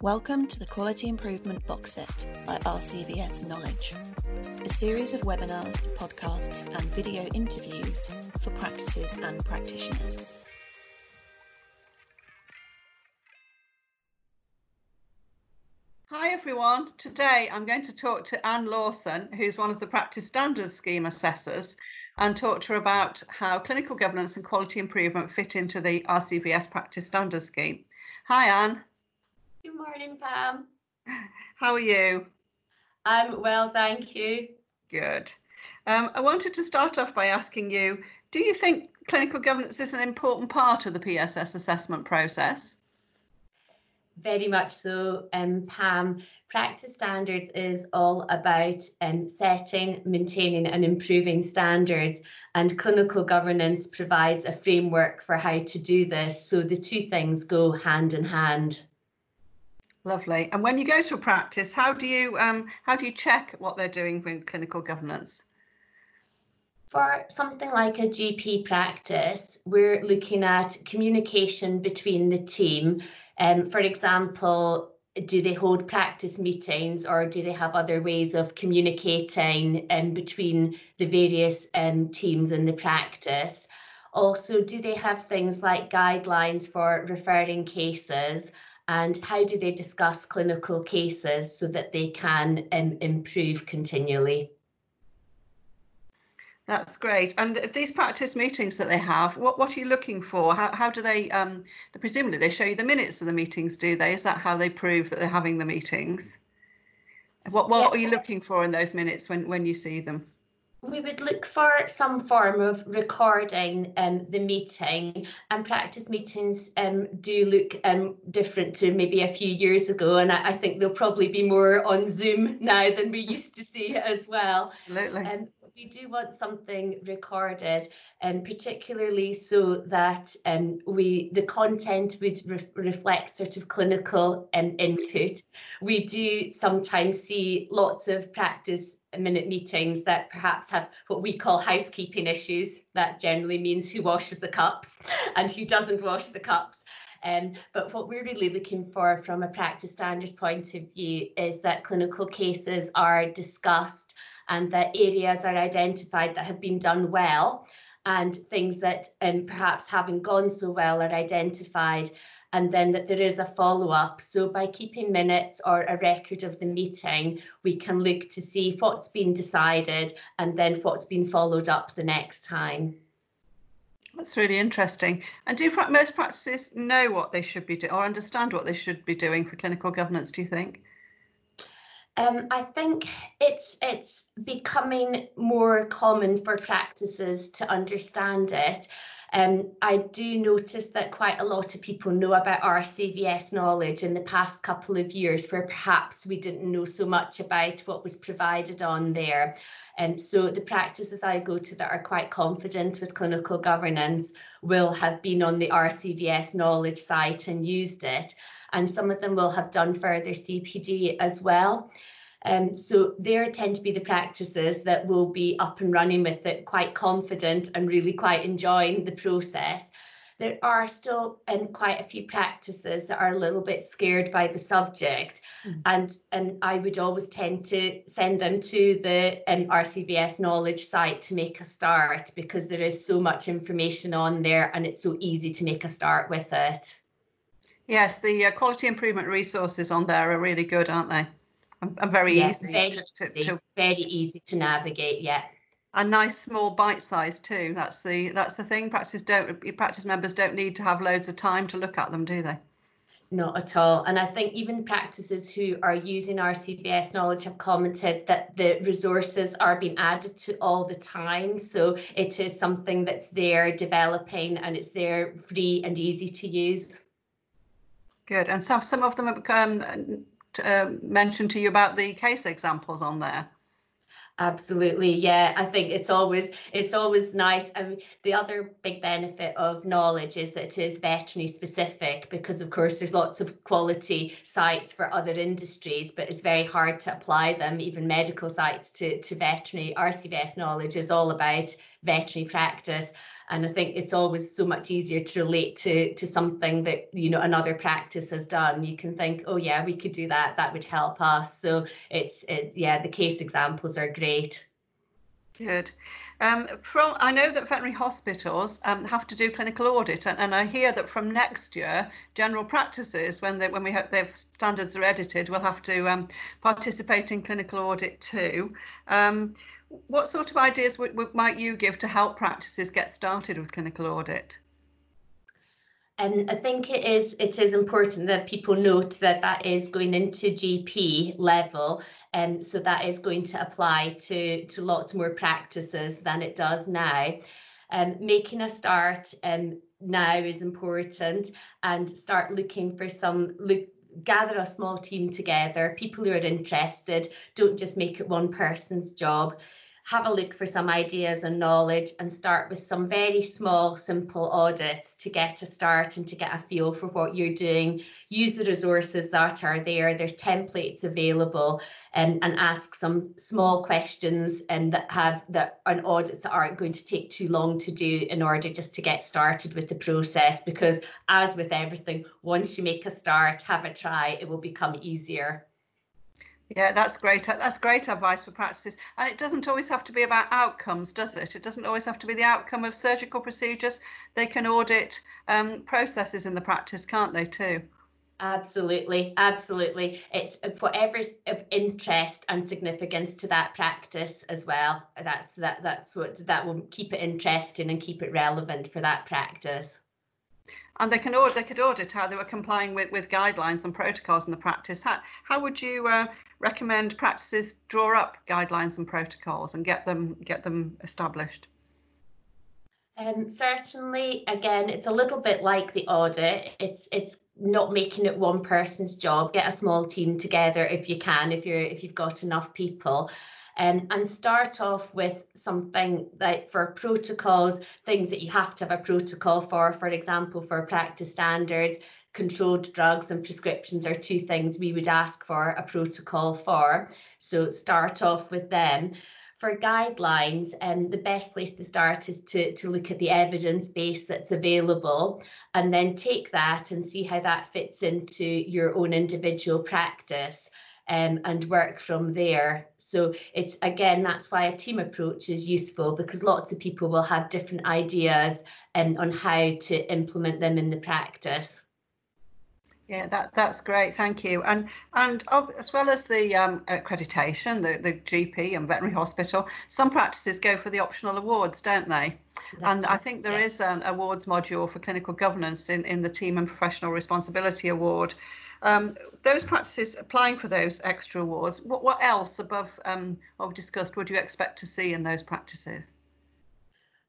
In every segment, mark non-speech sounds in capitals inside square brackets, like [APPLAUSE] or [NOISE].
Welcome to the Quality Improvement Box Set by RCVS Knowledge, a series of webinars, podcasts, and video interviews for practices and practitioners. Hi everyone. Today I'm going to talk to Anne Lawson, who's one of the Practice Standards Scheme assessors, and talk to her about how clinical governance and quality improvement fit into the RCVS Practice Standards Scheme. Hi Anne. Good morning, Pam. How are you? I'm well, thank you. Good. Um, I wanted to start off by asking you, do you think clinical governance is an important part of the PSS assessment process? Very much so, um, Pam. Practice standards is all about um, setting, maintaining, and improving standards, and clinical governance provides a framework for how to do this. So the two things go hand in hand. Lovely. And when you go to a practice, how do you um, how do you check what they're doing with clinical governance? For something like a GP practice, we're looking at communication between the team. Um, for example, do they hold practice meetings or do they have other ways of communicating um, between the various um, teams in the practice? Also, do they have things like guidelines for referring cases? And how do they discuss clinical cases so that they can um, improve continually? That's great. And these practice meetings that they have, what, what are you looking for? How, how do they, um, presumably they show you the minutes of the meetings, do they? Is that how they prove that they're having the meetings? What, what yeah. are you looking for in those minutes when, when you see them? We would look for some form of recording um, the meeting, and practice meetings um, do look um, different to maybe a few years ago. And I, I, think they'll probably be more on Zoom now than we used to see as well. Absolutely. Um, we do want something recorded, and um, particularly so that um, we the content would re reflect sort of clinical um, input. We do sometimes see lots of practice minute meetings that perhaps have what we call housekeeping issues. That generally means who washes the cups [LAUGHS] and who doesn't wash the cups. Um, but what we're really looking for from a practice standards point of view is that clinical cases are discussed and that areas are identified that have been done well and things that um, perhaps haven't gone so well are identified and then that there is a follow up. So by keeping minutes or a record of the meeting, we can look to see what's been decided and then what's been followed up the next time. That's really interesting. And do most practices know what they should be doing or understand what they should be doing for clinical governance, do you think? Um, I think it's it's becoming more common for practices to understand it. Um, I do notice that quite a lot of people know about RCVS knowledge in the past couple of years, where perhaps we didn't know so much about what was provided on there. And um, so the practices I go to that are quite confident with clinical governance will have been on the RCVS knowledge site and used it and some of them will have done further CPD as well. Um, so there tend to be the practices that will be up and running with it, quite confident and really quite enjoying the process. There are still um, quite a few practices that are a little bit scared by the subject, mm. and and I would always tend to send them to the um, RCVS knowledge site to make a start because there is so much information on there, and it's so easy to make a start with it. Yes, the uh, quality improvement resources on there are really good, aren't they? And, very yeah, easy. Very, to, easy to, very easy to navigate. Yeah. A nice small bite size too. That's the that's the thing. Practices don't practice members don't need to have loads of time to look at them, do they? Not at all. And I think even practices who are using RCVS knowledge have commented that the resources are being added to all the time. So it is something that's there developing and it's there free and easy to use. Good. And some some of them have um, uh, mentioned to you about the case examples on there. Absolutely, yeah. I think it's always it's always nice. I mean, the other big benefit of knowledge is that it is veterinary specific because, of course, there's lots of quality sites for other industries, but it's very hard to apply them, even medical sites, to to veterinary. RCVS knowledge is all about veterinary practice. And i think it's always so much easier to relate to to something that you know another practice has done. You can think oh yeah we could do that. That would help us. So it's it, yeah the case examples are great. Good. Um, from I know that veterinary hospitals um, have to do clinical audit, and, and, I hear that from next year, general practices, when they when we have their standards are edited, will have to um, participate in clinical audit too. What sort of ideas might you give to help practices get started with clinical audit? And I think it is it is important that people note that that is going into GP level, and um, so that is going to apply to to lots more practices than it does now. Um, making a start um, now is important, and start looking for some look gather a small team together, people who are interested. Don't just make it one person's job have a look for some ideas and knowledge and start with some very small, simple audits to get a start and to get a feel for what you're doing. Use the resources that are there. There's templates available and, and ask some small questions and that have that an audits that aren't going to take too long to do in order just to get started with the process. Because as with everything, once you make a start, have a try, it will become easier. Yeah, that's great. That's great advice for practices. And it doesn't always have to be about outcomes, does it? It doesn't always have to be the outcome of surgical procedures. They can audit um, processes in the practice, can't they, too? Absolutely, absolutely. It's whatever's of interest and significance to that practice as well. That's that. That's what that will keep it interesting and keep it relevant for that practice and they can audit, they could audit how they were complying with, with guidelines and protocols in the practice. How, how would you uh, recommend practices draw up guidelines and protocols and get them get them established? Um, certainly, again, it's a little bit like the audit. It's it's not making it one person's job. Get a small team together if you can, if you're if you've got enough people. Um, and start off with something like for protocols, things that you have to have a protocol for, for example, for practice standards, controlled drugs and prescriptions are two things we would ask for a protocol for. So start off with them. For guidelines, um, the best place to start is to, to look at the evidence base that's available and then take that and see how that fits into your own individual practice. Um, and work from there. So it's again, that's why a team approach is useful because lots of people will have different ideas um, on how to implement them in the practice. Yeah, that that's great. Thank you. And and as well as the um, accreditation, the, the GP and veterinary hospital, some practices go for the optional awards, don't they? That's and right. I think there yeah. is an awards module for clinical governance in, in the team and professional responsibility award. Um, those practices applying for those extra awards, what, what else above um, what we've discussed would you expect to see in those practices?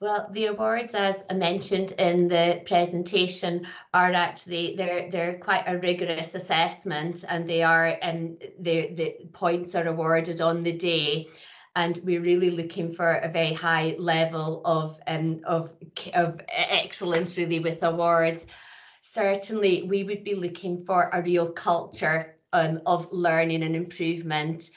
Well, the awards, as I mentioned in the presentation, are actually they're they're quite a rigorous assessment, and they are and the the points are awarded on the day, and we're really looking for a very high level of um of of excellence really with awards. Certainly, we would be looking for a real culture um, of learning and improvement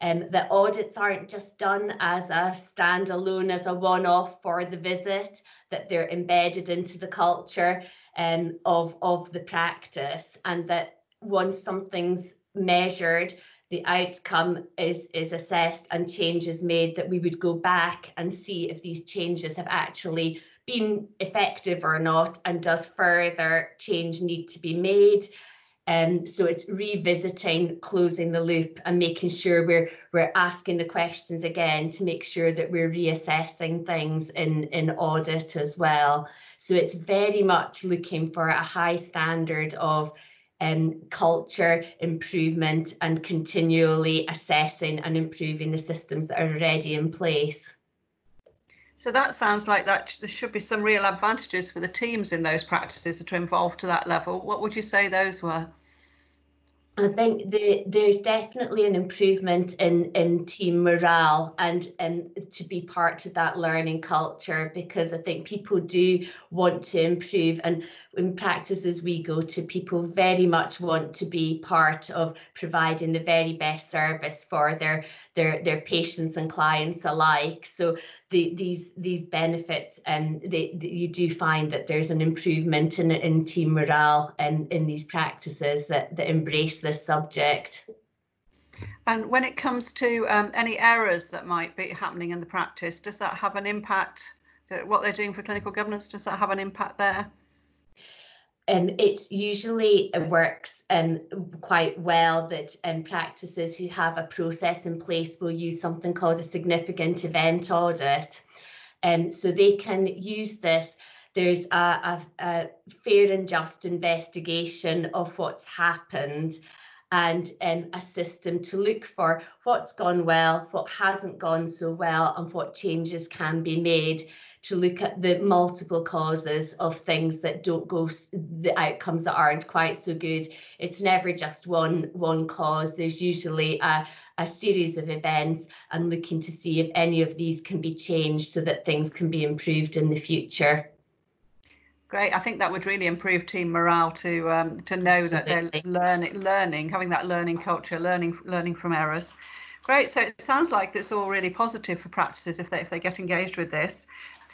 um, the audits aren't just done as a standalone, as a one off for the visit, that they're embedded into the culture um, of, of the practice, and that once something's measured, the outcome is, is assessed and changes made, that we would go back and see if these changes have actually been effective or not, and does further change need to be made? Um, so it's revisiting, closing the loop, and making sure we're we're asking the questions again to make sure that we're reassessing things in in audit as well. So it's very much looking for a high standard of um, culture improvement and continually assessing and improving the systems that are already in place. So that sounds like that there should be some real advantages for the teams in those practices that are involved to that level. What would you say those were? I think the, there's definitely an improvement in, in team morale and, and to be part of that learning culture because I think people do want to improve and in practices we go to people very much want to be part of providing the very best service for their their their patients and clients alike. So the, these these benefits and um, you do find that there's an improvement in, in team morale and in these practices that that embrace this subject and when it comes to um, any errors that might be happening in the practice does that have an impact what they're doing for clinical governance does that have an impact there um, it's usually it works um, quite well that um, practices who have a process in place will use something called a significant event audit. Um, so they can use this. There's a, a, a fair and just investigation of what's happened and um, a system to look for what's gone well, what hasn't gone so well, and what changes can be made to look at the multiple causes of things that don't go the outcomes that aren't quite so good. It's never just one one cause. There's usually a, a series of events and looking to see if any of these can be changed so that things can be improved in the future Great. I think that would really improve team morale to um, to know Absolutely. that they're learning, learning, having that learning culture, learning, learning from errors. Great. So it sounds like it's all really positive for practices if they if they get engaged with this.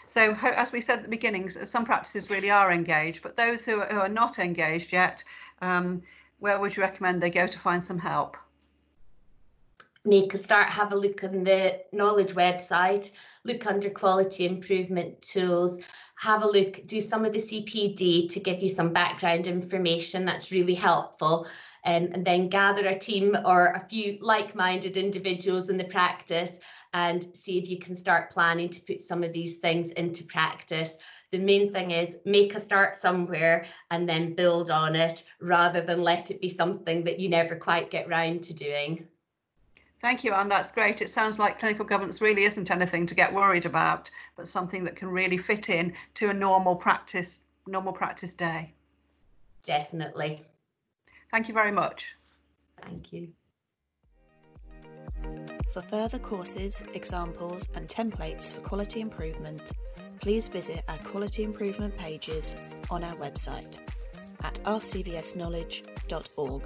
So as we said at the beginning, some practices really are engaged, but those who are, who are not engaged yet, um, where would you recommend they go to find some help? Make a start, have a look on the Knowledge website, look under quality improvement tools, have a look, do some of the CPD to give you some background information that's really helpful. Um, and then gather a team or a few like-minded individuals in the practice and see if you can start planning to put some of these things into practice. The main thing is make a start somewhere and then build on it rather than let it be something that you never quite get round to doing. Thank you, Anne. That's great. It sounds like clinical governance really isn't anything to get worried about, but something that can really fit in to a normal practice, normal practice day. Definitely. Thank you very much. Thank you. For further courses, examples, and templates for quality improvement, please visit our quality improvement pages on our website at rcvsknowledge.org.